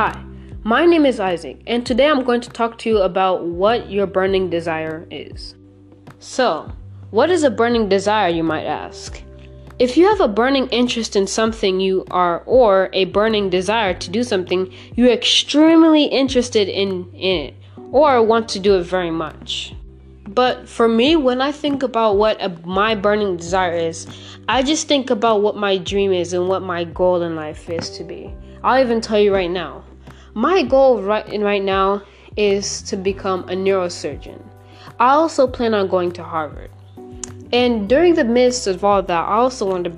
Hi, my name is Isaac, and today I'm going to talk to you about what your burning desire is. So, what is a burning desire, you might ask? If you have a burning interest in something you are, or a burning desire to do something, you're extremely interested in, in it, or want to do it very much. But for me, when I think about what a, my burning desire is, I just think about what my dream is and what my goal in life is to be. I'll even tell you right now. My goal right right now is to become a neurosurgeon. I also plan on going to Harvard. And during the midst of all that, I also want to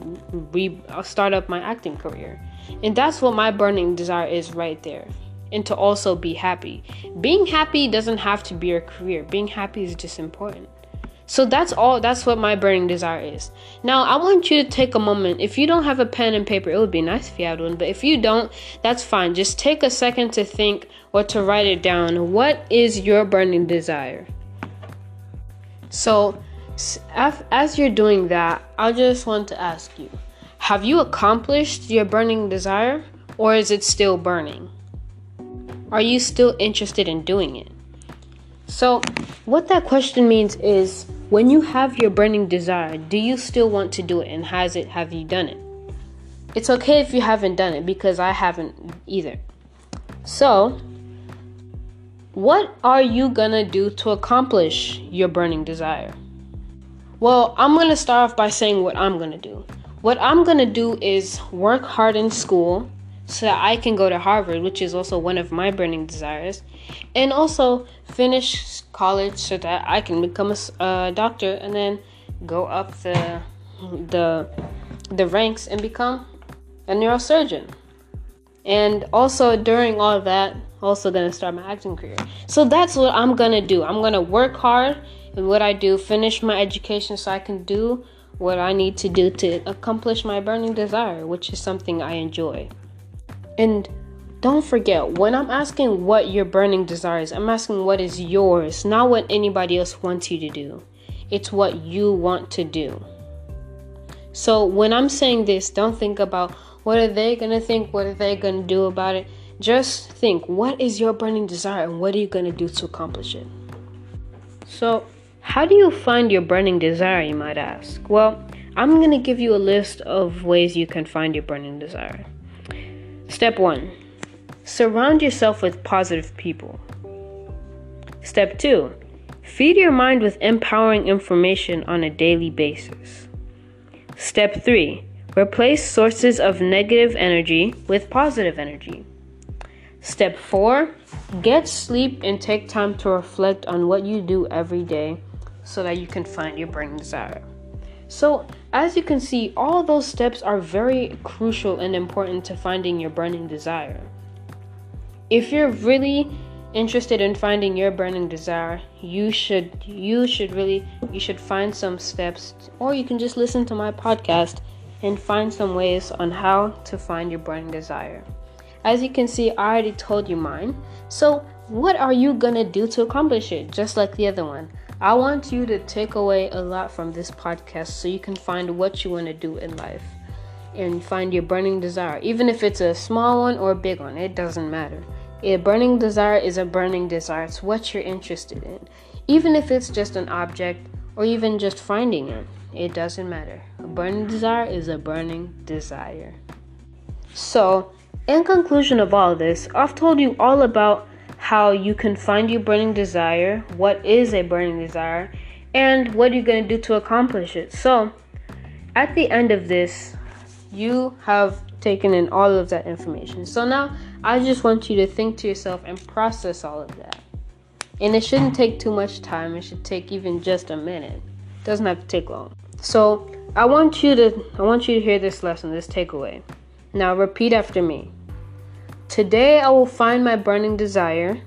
re- uh, start up my acting career. And that's what my burning desire is right there and to also be happy. Being happy doesn't have to be your career. Being happy is just important. So that's all that's what my burning desire is. Now, I want you to take a moment. If you don't have a pen and paper, it would be nice if you had one, but if you don't, that's fine. Just take a second to think or to write it down. What is your burning desire? So, as you're doing that, I just want to ask you, have you accomplished your burning desire or is it still burning? Are you still interested in doing it? So, what that question means is when you have your burning desire, do you still want to do it and has it have you done it? It's okay if you haven't done it because I haven't either. So, what are you gonna do to accomplish your burning desire? Well, I'm gonna start off by saying what I'm gonna do. What I'm gonna do is work hard in school so I can go to Harvard, which is also one of my burning desires, and also finish college so that I can become a doctor and then go up the the the ranks and become a neurosurgeon. And also during all that, also gonna start my acting career. So that's what I'm gonna do. I'm gonna work hard and what I do, finish my education so I can do what I need to do to accomplish my burning desire, which is something I enjoy. And don't forget, when I'm asking what your burning desire is, I'm asking what is yours, not what anybody else wants you to do. It's what you want to do. So when I'm saying this, don't think about what are they going to think, what are they going to do about it. Just think, what is your burning desire and what are you going to do to accomplish it? So, how do you find your burning desire, you might ask? Well, I'm going to give you a list of ways you can find your burning desire. Step 1 Surround yourself with positive people. Step 2 Feed your mind with empowering information on a daily basis. Step 3 Replace sources of negative energy with positive energy. Step 4 Get sleep and take time to reflect on what you do every day so that you can find your burning desire. So, as you can see, all those steps are very crucial and important to finding your burning desire. If you're really interested in finding your burning desire, you should you should really you should find some steps or you can just listen to my podcast and find some ways on how to find your burning desire. As you can see, I already told you mine. So, what are you going to do to accomplish it just like the other one? I want you to take away a lot from this podcast so you can find what you want to do in life and find your burning desire. Even if it's a small one or a big one, it doesn't matter. A burning desire is a burning desire. It's what you're interested in. Even if it's just an object or even just finding it, it doesn't matter. A burning desire is a burning desire. So, in conclusion of all this, I've told you all about how you can find your burning desire, what is a burning desire, and what are you're going to do to accomplish it. So, at the end of this, you have taken in all of that information. So now I just want you to think to yourself and process all of that. And it shouldn't take too much time. It should take even just a minute. It doesn't have to take long. So, I want you to I want you to hear this lesson, this takeaway. Now repeat after me. Today I will find my burning desire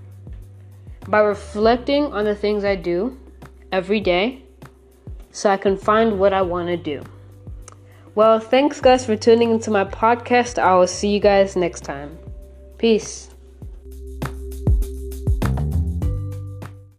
by reflecting on the things I do every day so I can find what I want to do. Well, thanks guys for tuning into my podcast. I will see you guys next time. Peace.